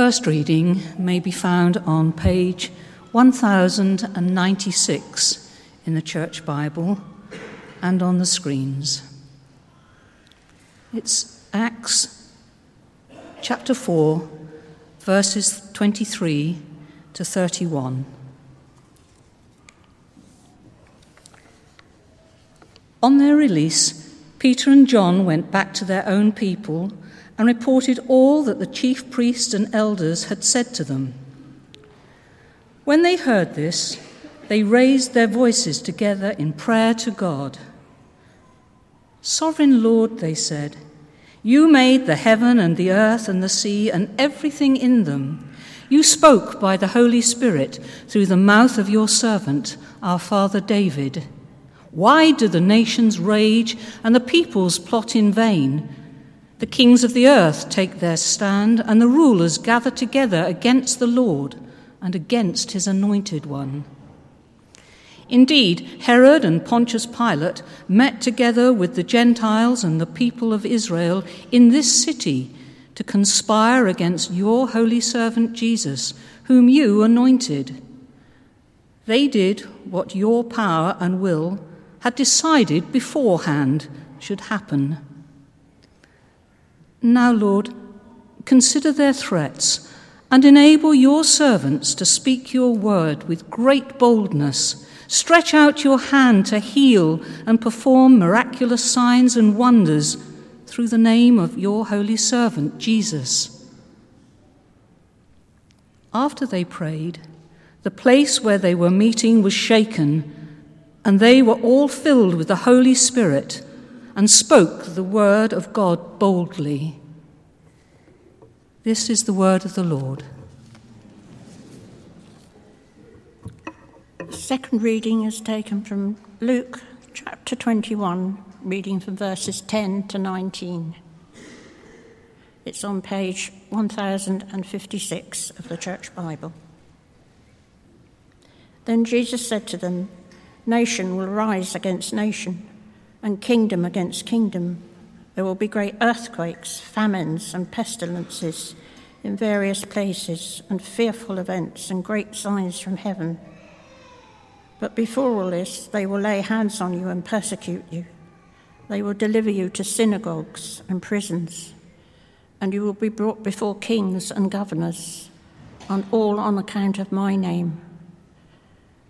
first reading may be found on page 1096 in the Church Bible and on the screens. It's Acts chapter 4, verses 23 to 31. On their release, Peter and John went back to their own people and reported all that the chief priests and elders had said to them. When they heard this, they raised their voices together in prayer to God. Sovereign Lord, they said, you made the heaven and the earth and the sea and everything in them. You spoke by the Holy Spirit through the mouth of your servant, our father David. Why do the nations rage and the peoples plot in vain? The kings of the earth take their stand, and the rulers gather together against the Lord and against his anointed one. Indeed, Herod and Pontius Pilate met together with the Gentiles and the people of Israel in this city to conspire against your holy servant Jesus, whom you anointed. They did what your power and will had decided beforehand should happen. Now, Lord, consider their threats and enable your servants to speak your word with great boldness. Stretch out your hand to heal and perform miraculous signs and wonders through the name of your holy servant, Jesus. After they prayed, the place where they were meeting was shaken, and they were all filled with the Holy Spirit and spoke the word of God boldly. This is the word of the Lord. The second reading is taken from Luke chapter 21, reading from verses 10 to 19. It's on page 1056 of the Church Bible. Then Jesus said to them, Nation will rise against nation and kingdom against kingdom. There will be great earthquakes, famines, and pestilences in various places, and fearful events and great signs from heaven. But before all this, they will lay hands on you and persecute you. They will deliver you to synagogues and prisons, and you will be brought before kings and governors, and all on account of my name.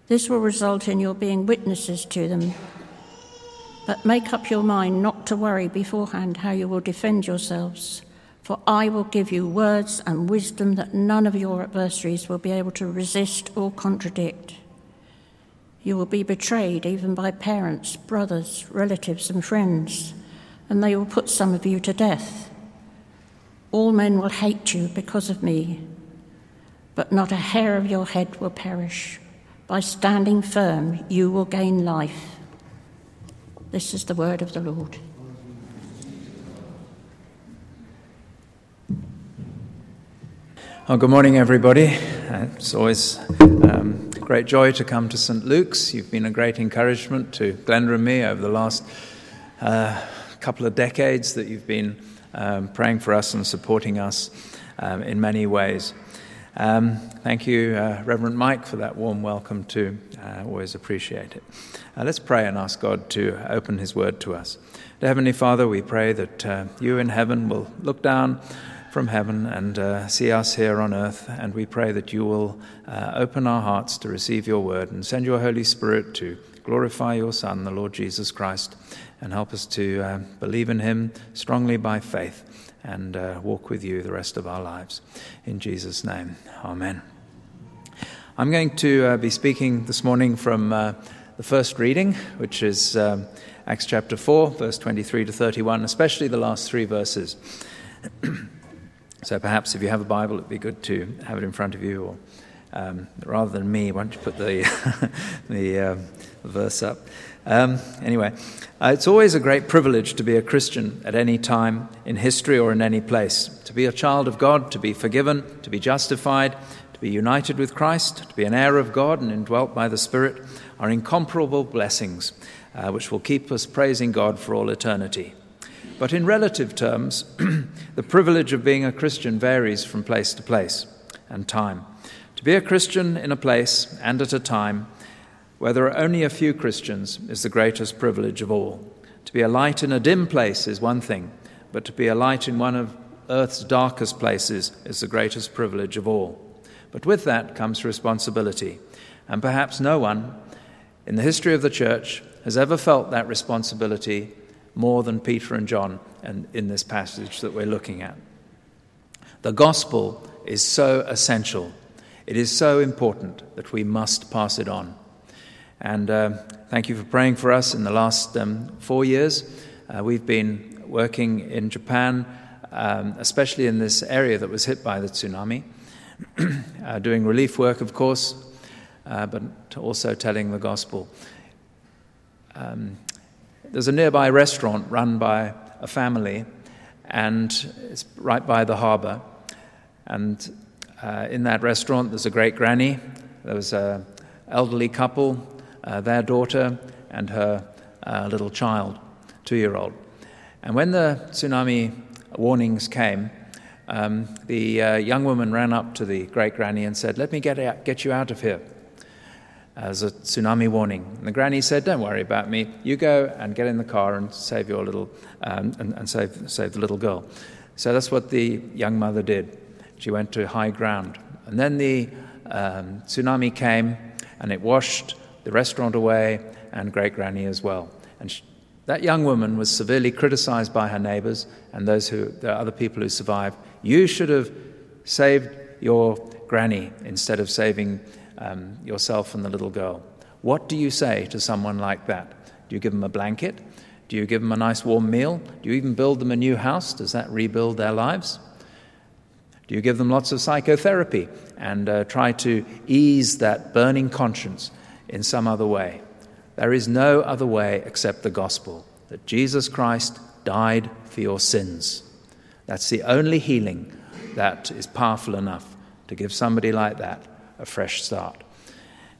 This will result in your being witnesses to them but make up your mind not to worry beforehand how you will defend yourselves, for I will give you words and wisdom that none of your adversaries will be able to resist or contradict. You will be betrayed even by parents, brothers, relatives, and friends, and they will put some of you to death. All men will hate you because of me, but not a hair of your head will perish. By standing firm, you will gain life. This is the word of the Lord. Well, good morning, everybody. It's always um, great joy to come to St. Luke's. You've been a great encouragement to Glenda and me over the last uh, couple of decades that you've been um, praying for us and supporting us um, in many ways. Um, thank you, uh, Reverend Mike, for that warm welcome, too. I always appreciate it. Uh, let's pray and ask God to open His word to us. To Heavenly Father, we pray that uh, you in heaven will look down from heaven and uh, see us here on earth, and we pray that you will uh, open our hearts to receive your word and send your Holy Spirit to glorify your Son, the Lord Jesus Christ, and help us to uh, believe in Him strongly by faith and uh, walk with you the rest of our lives. In Jesus' name, Amen. I'm going to uh, be speaking this morning from uh, the first reading, which is um, Acts chapter 4, verse 23 to 31, especially the last three verses. so perhaps if you have a Bible, it'd be good to have it in front of you, or um, rather than me, why don't you put the, the um, verse up? Um, anyway, uh, it's always a great privilege to be a Christian at any time in history or in any place. To be a child of God, to be forgiven, to be justified, to be united with Christ, to be an heir of God and indwelt by the Spirit are incomparable blessings uh, which will keep us praising God for all eternity. But in relative terms, the privilege of being a Christian varies from place to place and time. To be a Christian in a place and at a time where there are only a few Christians is the greatest privilege of all. To be a light in a dim place is one thing, but to be a light in one of earth's darkest places is the greatest privilege of all. But with that comes responsibility, and perhaps no one in the history of the church has ever felt that responsibility more than Peter and John and in this passage that we're looking at. The gospel is so essential. It is so important that we must pass it on. And uh, thank you for praying for us in the last um, four years. Uh, we've been working in Japan, um, especially in this area that was hit by the tsunami, uh, doing relief work, of course, uh, but also telling the gospel. Um, there's a nearby restaurant run by a family, and it's right by the harbour. And uh, in that restaurant, there's a great granny. There was an elderly couple, uh, their daughter, and her uh, little child, two year old. And when the tsunami warnings came, um, the uh, young woman ran up to the great granny and said, Let me get, out, get you out of here as a tsunami warning. And the granny said, Don't worry about me. You go and get in the car and save your little, um, and, and save, save the little girl. So that's what the young mother did. She went to high ground. And then the um, tsunami came and it washed the restaurant away and great granny as well. And she, that young woman was severely criticized by her neighbors and those who, the other people who survived. You should have saved your granny instead of saving um, yourself and the little girl. What do you say to someone like that? Do you give them a blanket? Do you give them a nice warm meal? Do you even build them a new house? Does that rebuild their lives? Do you give them lots of psychotherapy and uh, try to ease that burning conscience in some other way? There is no other way except the gospel that Jesus Christ died for your sins. That's the only healing that is powerful enough to give somebody like that a fresh start.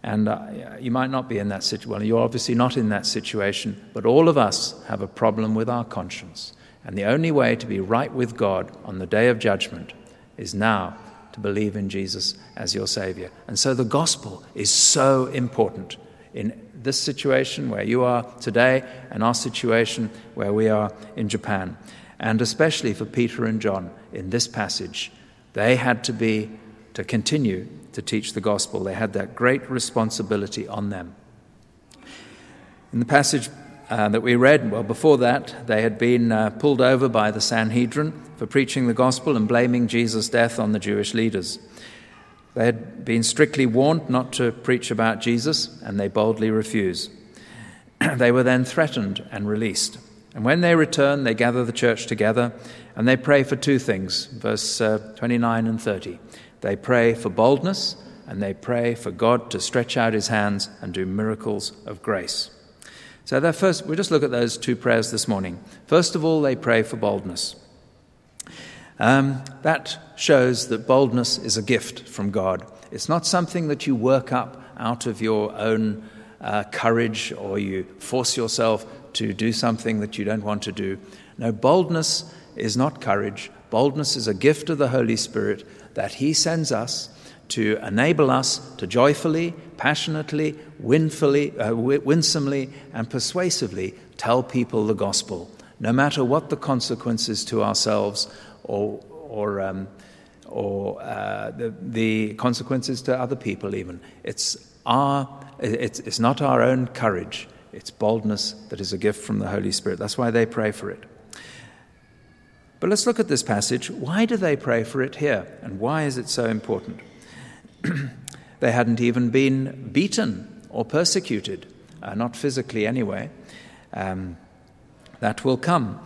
And uh, you might not be in that situation. Well, you're obviously not in that situation, but all of us have a problem with our conscience. And the only way to be right with God on the day of judgment is now to believe in Jesus as your Savior. And so the gospel is so important in this situation where you are today and our situation where we are in Japan. And especially for Peter and John in this passage, they had to be, to continue to teach the gospel. They had that great responsibility on them. In the passage uh, that we read, well, before that, they had been uh, pulled over by the Sanhedrin for preaching the gospel and blaming Jesus' death on the Jewish leaders. They had been strictly warned not to preach about Jesus, and they boldly refused. they were then threatened and released. And when they return, they gather the church together and they pray for two things, verse uh, 29 and 30. They pray for boldness and they pray for God to stretch out his hands and do miracles of grace. So first we'll just look at those two prayers this morning. First of all, they pray for boldness. Um, that shows that boldness is a gift from God. It's not something that you work up out of your own uh, courage or you force yourself to do something that you don't want to do. No, boldness is not courage. Boldness is a gift of the Holy Spirit that He sends us to enable us to joyfully, passionately, winfully, uh, winsomely, and persuasively tell people the gospel, no matter what the consequences to ourselves or, or, um, or uh, the, the, consequences to other people, even. It's, our, it's, it's not our own courage, it's boldness that is a gift from the Holy Spirit. That's why they pray for it. But let's look at this passage. Why do they pray for it here? And why is it so important? they hadn't even been beaten or persecuted, uh, not physically anyway. Um, that will come.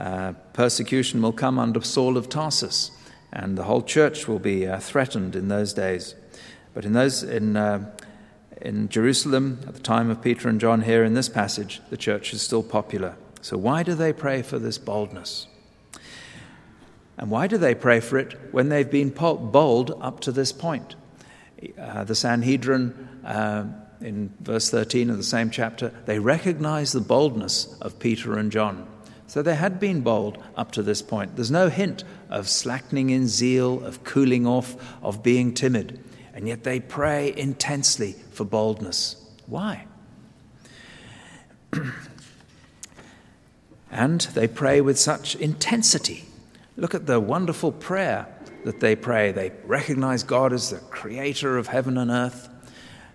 Uh, persecution will come under Saul of Tarsus, and the whole church will be uh, threatened in those days. But in those in uh, in Jerusalem at the time of Peter and John here in this passage, the church is still popular. So why do they pray for this boldness? And why do they pray for it when they've been bold up to this point? Uh, the Sanhedrin, uh, in verse 13 of the same chapter, they recognize the boldness of Peter and John. So they had been bold up to this point. There's no hint of slackening in zeal, of cooling off, of being timid. And yet they pray intensely for boldness. Why? and they pray with such intensity. Look at the wonderful prayer that they pray. They recognize God as the creator of heaven and earth.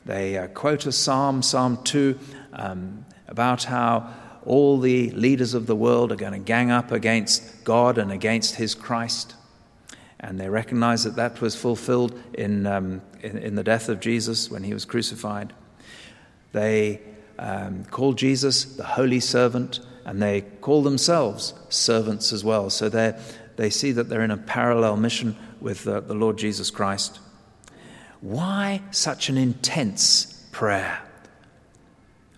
They uh, quote a psalm, Psalm 2, um, about how all the leaders of the world are going to gang up against God and against his Christ. And they recognize that that was fulfilled in, um, in, in, the death of Jesus when he was crucified. They um, call Jesus the Holy Servant, and they call themselves servants as well. So they see that they're in a parallel mission with the Lord Jesus Christ. Why such an intense prayer?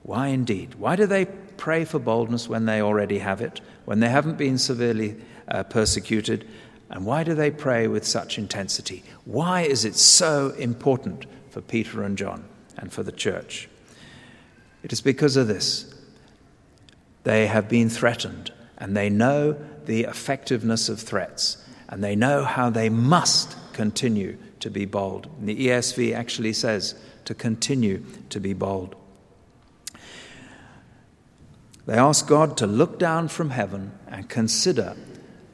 Why indeed? Why do they pray for boldness when they already have it, when they haven't been severely uh, persecuted? And why do they pray with such intensity? Why is it so important for Peter and John and for the church? It is because of this. They have been threatened, and they know the effectiveness of threats, and they know how they must continue to be bold. And the ESV actually says to continue to be bold. They ask God to look down from heaven and consider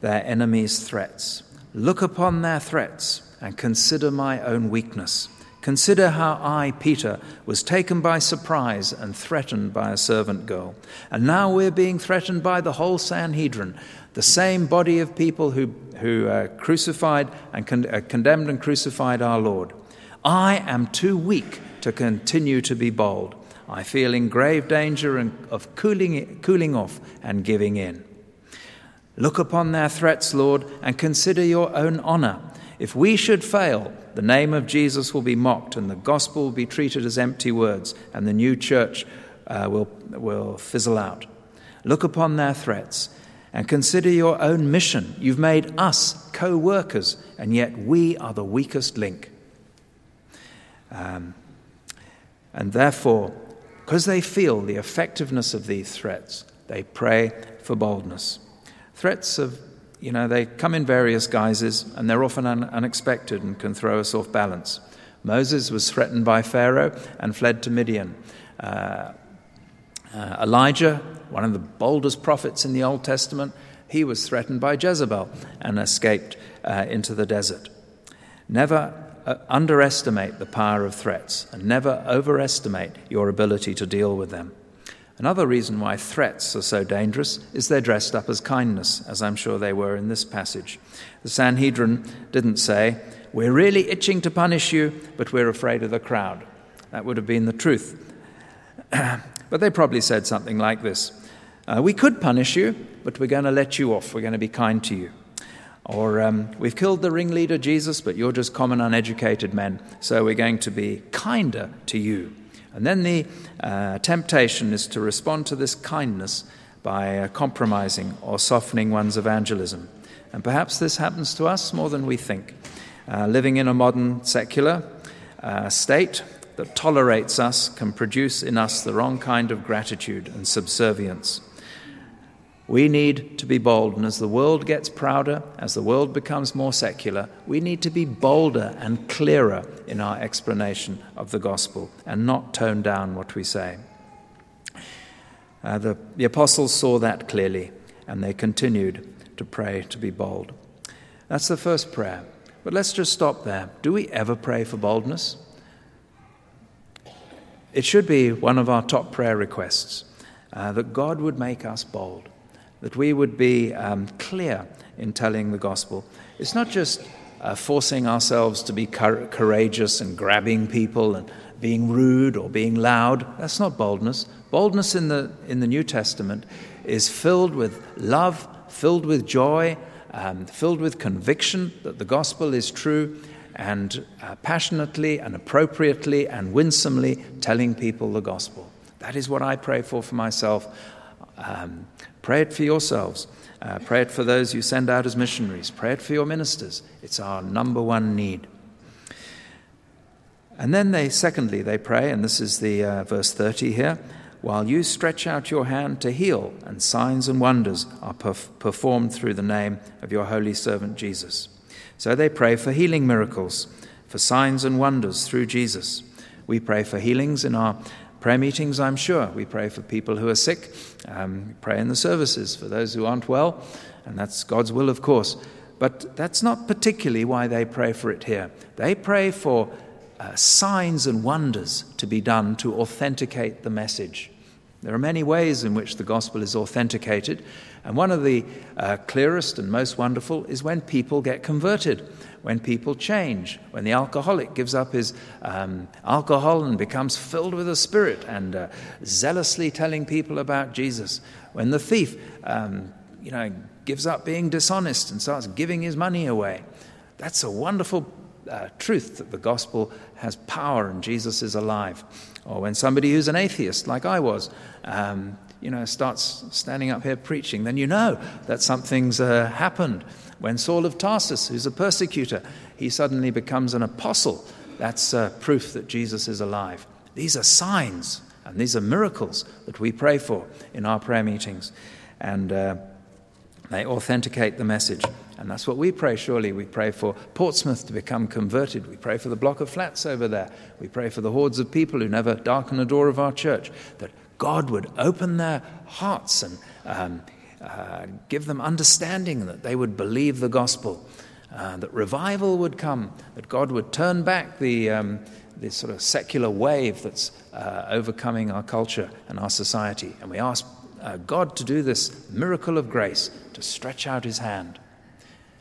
their enemies' threats. Look upon their threats and consider my own weakness. Consider how I, Peter, was taken by surprise and threatened by a servant girl. And now we're being threatened by the whole Sanhedrin, the same body of people who, who uh, crucified and con- uh, condemned and crucified our Lord. I am too weak to continue to be bold. I feel in grave danger of cooling, cooling off and giving in. Look upon their threats, Lord, and consider your own honor. If we should fail, the name of Jesus will be mocked, and the gospel will be treated as empty words, and the new church uh, will, will fizzle out. Look upon their threats and consider your own mission. You've made us co workers, and yet we are the weakest link. Um, and therefore, because they feel the effectiveness of these threats, they pray for boldness. Threats of, you know, they come in various guises and they're often un- unexpected and can throw us off balance. Moses was threatened by Pharaoh and fled to Midian. Uh, uh, Elijah, one of the boldest prophets in the Old Testament, he was threatened by Jezebel and escaped uh, into the desert. Never underestimate the power of threats and never overestimate your ability to deal with them. Another reason why threats are so dangerous is they're dressed up as kindness, as I'm sure they were in this passage. The Sanhedrin didn't say, We're really itching to punish you, but we're afraid of the crowd. That would have been the truth. but they probably said something like this uh, We could punish you, but we're going to let you off. We're going to be kind to you. Or, um, we've killed the ringleader, Jesus, but you're just common uneducated men, so we're going to be kinder to you. And then the uh, temptation is to respond to this kindness by uh, compromising or softening one's evangelism. And perhaps this happens to us more than we think. Uh, living in a modern secular uh, state that tolerates us can produce in us the wrong kind of gratitude and subservience. We need to be bold, and as the world gets prouder, as the world becomes more secular, we need to be bolder and clearer in our explanation of the gospel and not tone down what we say. Uh, the, the apostles saw that clearly, and they continued to pray to be bold. That's the first prayer. But let's just stop there. Do we ever pray for boldness? It should be one of our top prayer requests uh, that God would make us bold that we would be um, clear in telling the gospel. It's not just uh, forcing ourselves to be cor- courageous and grabbing people and being rude or being loud. That's not boldness. Boldness in the, in the New Testament is filled with love, filled with joy, um, filled with conviction that the gospel is true, and uh, passionately and appropriately and winsomely telling people the gospel. That is what I pray for for myself. Um, Pray it for yourselves. Uh, pray it for those you send out as missionaries. Pray it for your ministers. It's our number one need. And then they, secondly, they pray, and this is the uh, verse 30 here while you stretch out your hand to heal, and signs and wonders are perf- performed through the name of your holy servant Jesus. So they pray for healing miracles, for signs and wonders through Jesus. We pray for healings in our prayer meetings, I'm sure. We pray for people who are sick. Um, pray in the services for those who aren't well, and that's God's will, of course. But that's not particularly why they pray for it here. They pray for uh, signs and wonders to be done to authenticate the message. There are many ways in which the gospel is authenticated, and one of the uh, clearest and most wonderful is when people get converted, when people change, when the alcoholic gives up his um, alcohol and becomes filled with the Spirit and uh, zealously telling people about Jesus, when the thief, um, you know, gives up being dishonest and starts giving his money away. That's a wonderful uh, truth that the gospel has power and Jesus is alive. Or when somebody who's an atheist, like I was, um, you know, starts standing up here preaching, then you know that something's uh, happened. When Saul of Tarsus, who's a persecutor, he suddenly becomes an apostle, that's uh, proof that Jesus is alive. These are signs and these are miracles that we pray for in our prayer meetings. And uh, they authenticate the message. And that's what we pray, surely. We pray for Portsmouth to become converted. We pray for the block of flats over there. We pray for the hordes of people who never darken the door of our church, that God would open their hearts and um, uh, give them understanding, that they would believe the gospel, uh, that revival would come, that God would turn back the, um, this sort of secular wave that's uh, overcoming our culture and our society. And we ask uh, God to do this miracle of grace, to stretch out his hand.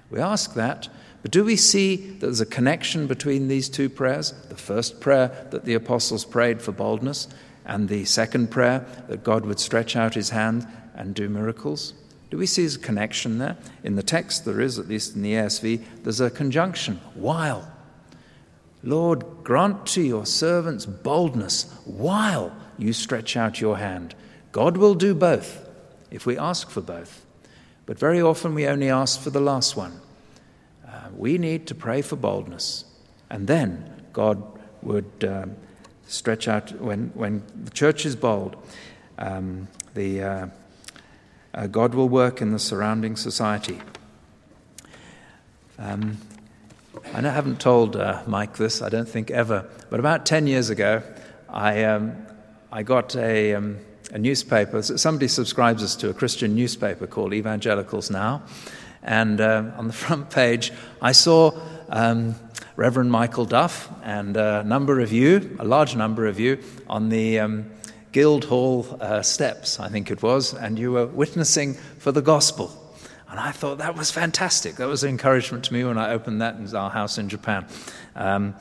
We ask that, but do we see that there's a connection between these two prayers? The first prayer that the apostles prayed for boldness, and the second prayer that God would stretch out his hand and do miracles? Do we see a connection there? In the text, there is, at least in the ESV, there's a conjunction, while. Lord, grant to your servants boldness while you stretch out your hand. God will do both if we ask for both. But very often we only ask for the last one. Uh, we need to pray for boldness. And then God would um, stretch out, when, when the church is bold, um, the, uh, uh, God will work in the surrounding society. Um, I haven't told uh, Mike this, I don't think ever, but about 10 years ago, I, um, I got a um, a newspaper. Somebody subscribes us to a Christian newspaper called Evangelicals Now. And uh, on the front page, I saw um, Reverend Michael Duff and a number of you, a large number of you, on the um, Guildhall uh, steps, I think it was, and you were witnessing for the gospel. And I thought that was fantastic. That was an encouragement to me when I opened that in our house in Japan. Um,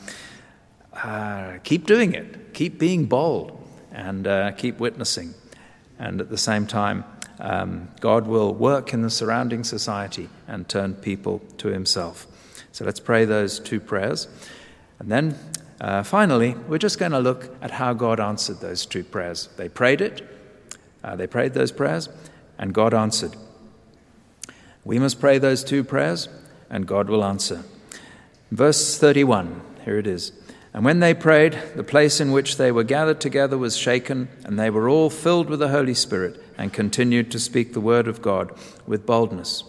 uh, keep doing it, keep being bold, and uh, keep witnessing and at the same time, um, God will work in the surrounding society and turn people to Himself. So let's pray those two prayers. And then uh, finally, we're just going to look at how God answered those two prayers. They prayed it, uh, they prayed those prayers, and God answered. We must pray those two prayers, and God will answer. Verse 31, here it is. And when they prayed, the place in which they were gathered together was shaken, and they were all filled with the Holy Spirit and continued to speak the word of God with boldness.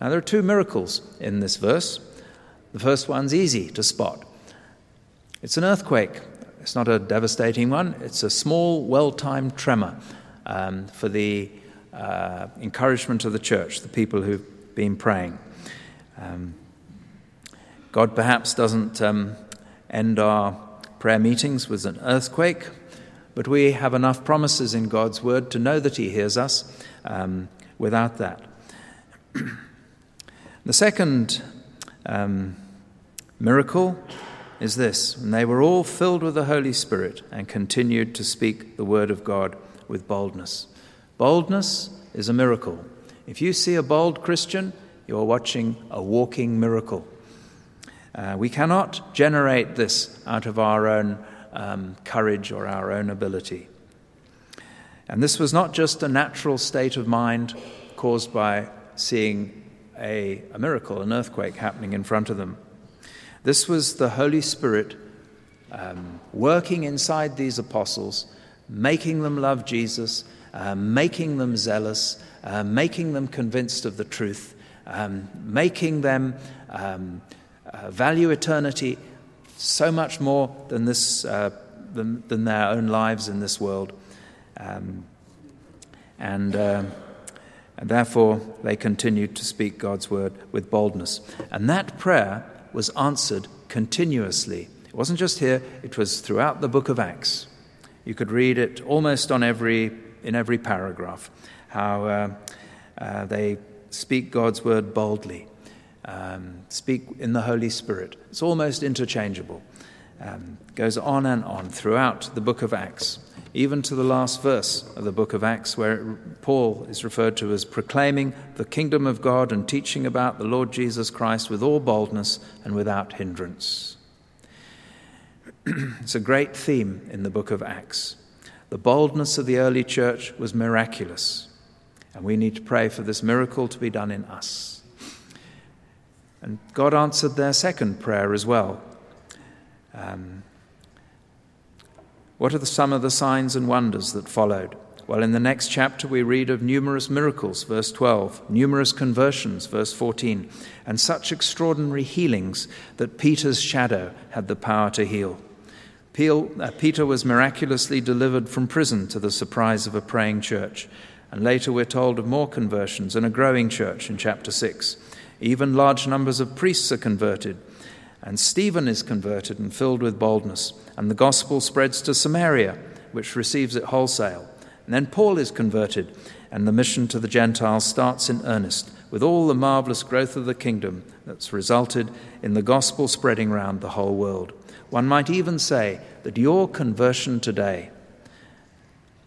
Now, there are two miracles in this verse. The first one's easy to spot it's an earthquake. It's not a devastating one, it's a small, well timed tremor um, for the uh, encouragement of the church, the people who've been praying. Um, God perhaps doesn't. Um, end our prayer meetings with an earthquake, but we have enough promises in God's word to know that He hears us um, without that. the second um, miracle is this and they were all filled with the Holy Spirit and continued to speak the word of God with boldness. Boldness is a miracle. If you see a bold Christian, you're watching a walking miracle. Uh, we cannot generate this out of our own um, courage or our own ability. And this was not just a natural state of mind caused by seeing a, a miracle, an earthquake happening in front of them. This was the Holy Spirit um, working inside these apostles making them love Jesus, uh, making them zealous, uh, making them convinced of the truth, um, making them um, uh, value eternity so much more than, this, uh, than, than, their own lives in this world. Um, and, uh, and therefore, they continued to speak God's word with boldness. And that prayer was answered continuously. It wasn't just here, it was throughout the book of Acts. You could read it almost on every, in every paragraph, how uh, uh, they speak God's word boldly, um, speak in the Holy Spirit. It's almost interchangeable. Um, goes on and on throughout the book of Acts, even to the last verse of the book of Acts, where Paul is referred to as proclaiming the kingdom of God and teaching about the Lord Jesus Christ with all boldness and without hindrance. it's a great theme in the book of Acts. The boldness of the early church was miraculous. And we need to pray for this miracle to be done in us. And God answered their second prayer as well. Um, what are the, some of the signs and wonders that followed? Well, in the next chapter, we read of numerous miracles, verse 12, numerous conversions, verse 14, and such extraordinary healings that Peter's shadow had the power to heal. Uh, Peter was miraculously delivered from prison to the surprise of a praying church. And later we're told of more conversions and a growing church in chapter 6. Even large numbers of priests are converted. And Stephen is converted and filled with boldness. And the gospel spreads to Samaria, which receives it wholesale. And then Paul is converted, and the mission to the Gentiles starts in earnest, with all the marvelous growth of the kingdom that's resulted in the gospel spreading round the whole world. One might even say that your conversion today,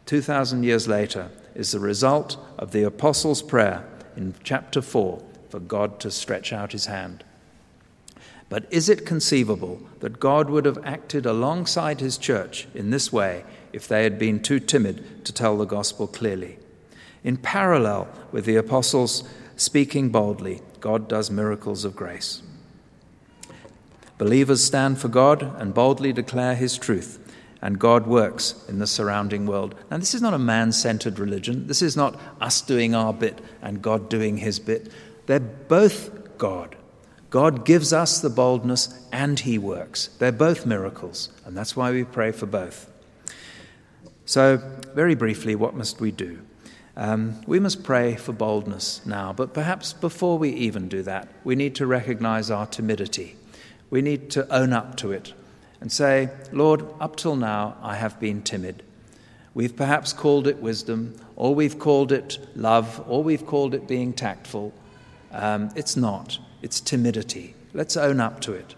2,000 years later, is the result of the Apostles' prayer in chapter 4 for God to stretch out his hand. But is it conceivable that God would have acted alongside his church in this way if they had been too timid to tell the gospel clearly? In parallel with the apostles speaking boldly, God does miracles of grace. Believers stand for God and boldly declare his truth and God works in the surrounding world. Now, this is not a man centered religion. This is not us doing our bit and God doing his bit. They're both God. God gives us the boldness and he works. They're both miracles, and that's why we pray for both. So, very briefly, what must we do? Um, we must pray for boldness now, but perhaps before we even do that, we need to recognize our timidity. We need to own up to it and say, Lord, up till now I have been timid. We've perhaps called it wisdom, or we've called it love, or we've called it being tactful. Um, it's not, it's timidity. Let's own up to it.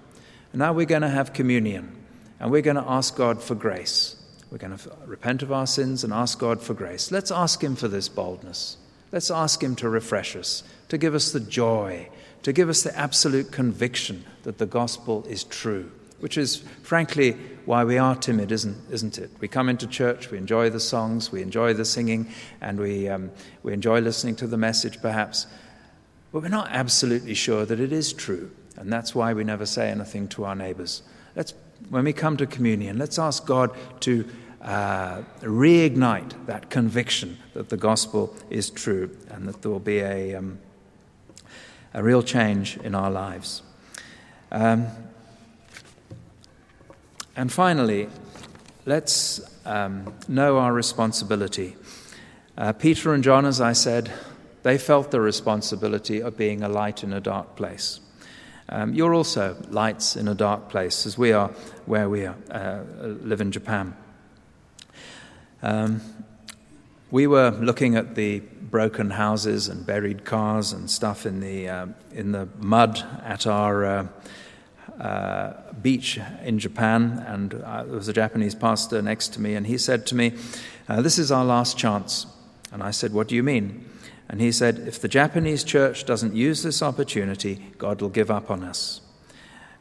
Now we're going to have communion, and we're going to ask God for grace. We're going to repent of our sins and ask God for grace. Let's ask Him for this boldness. Let's ask Him to refresh us, to give us the joy, to give us the absolute conviction that the gospel is true which is frankly why we are timid, isn't, isn't it? We come into church, we enjoy the songs, we enjoy the singing, and we, um, we enjoy listening to the message perhaps, but we're not absolutely sure that it is true, and that's why we never say anything to our neighbors. Let's, when we come to communion, let's ask God to uh, reignite that conviction that the gospel is true and that there will be a, um, a real change in our lives. Um, and finally, let's um, know our responsibility. Uh, Peter and John, as I said, they felt the responsibility of being a light in a dark place. Um, you're also lights in a dark place, as we are where we are, uh, live in Japan. Um, we were looking at the broken houses and buried cars and stuff in the, uh, in the mud at our uh, uh, beach in Japan, and uh, there was a Japanese pastor next to me, and he said to me, uh, This is our last chance. And I said, What do you mean? And he said, If the Japanese church doesn't use this opportunity, God will give up on us.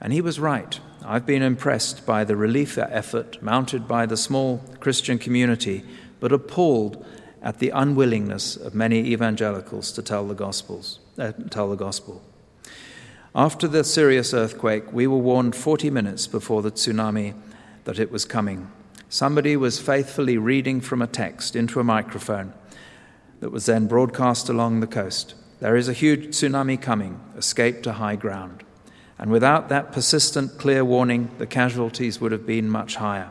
And he was right. I've been impressed by the relief effort mounted by the small Christian community, but appalled at the unwillingness of many evangelicals to tell the gospels, uh, tell the gospel. After the serious earthquake, we were warned 40 minutes before the tsunami that it was coming. Somebody was faithfully reading from a text into a microphone that was then broadcast along the coast. There is a huge tsunami coming, escape to high ground. And without that persistent, clear warning, the casualties would have been much higher.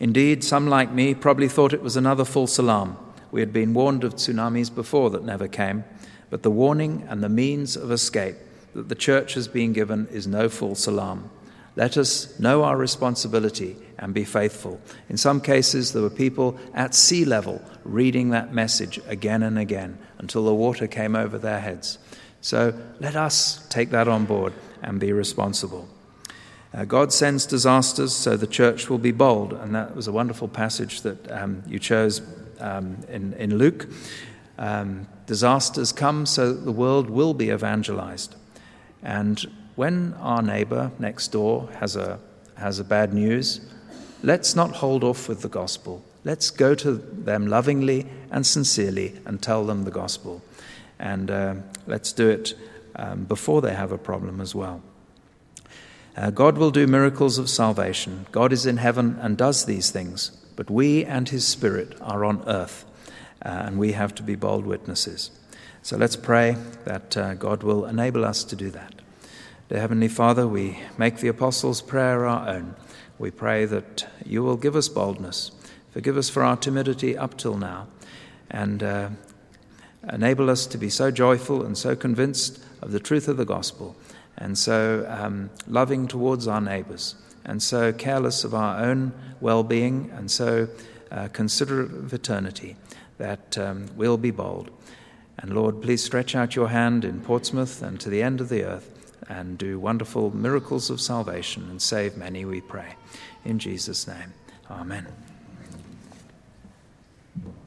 Indeed, some like me probably thought it was another false alarm. We had been warned of tsunamis before that never came, but the warning and the means of escape that the church has been given is no false alarm. Let us know our responsibility and be faithful. In some cases, there were people at sea level reading that message again and again until the water came over their heads. So let us take that on board and be responsible. Uh, God sends disasters so the church will be bold. And that was a wonderful passage that um, you chose um, in, in Luke. Um, disasters come so the world will be evangelized. And when our neighbor next door has a, has a bad news, let's not hold off with the gospel. Let's go to them lovingly and sincerely and tell them the gospel. And uh, let's do it um, before they have a problem as well. Uh, God will do miracles of salvation. God is in heaven and does these things, but we and His Spirit are on earth, uh, and we have to be bold witnesses. So let's pray that uh, God will enable us to do that. Dear Heavenly Father, we make the Apostles' Prayer our own. We pray that you will give us boldness, forgive us for our timidity up till now, and uh, enable us to be so joyful and so convinced of the truth of the gospel and so um, loving towards our neighbours, and so careless of our own well being, and so uh, considerate of eternity, that um, we'll be bold. And Lord, please stretch out your hand in Portsmouth and to the end of the earth and do wonderful miracles of salvation and save many, we pray. In Jesus' name, amen.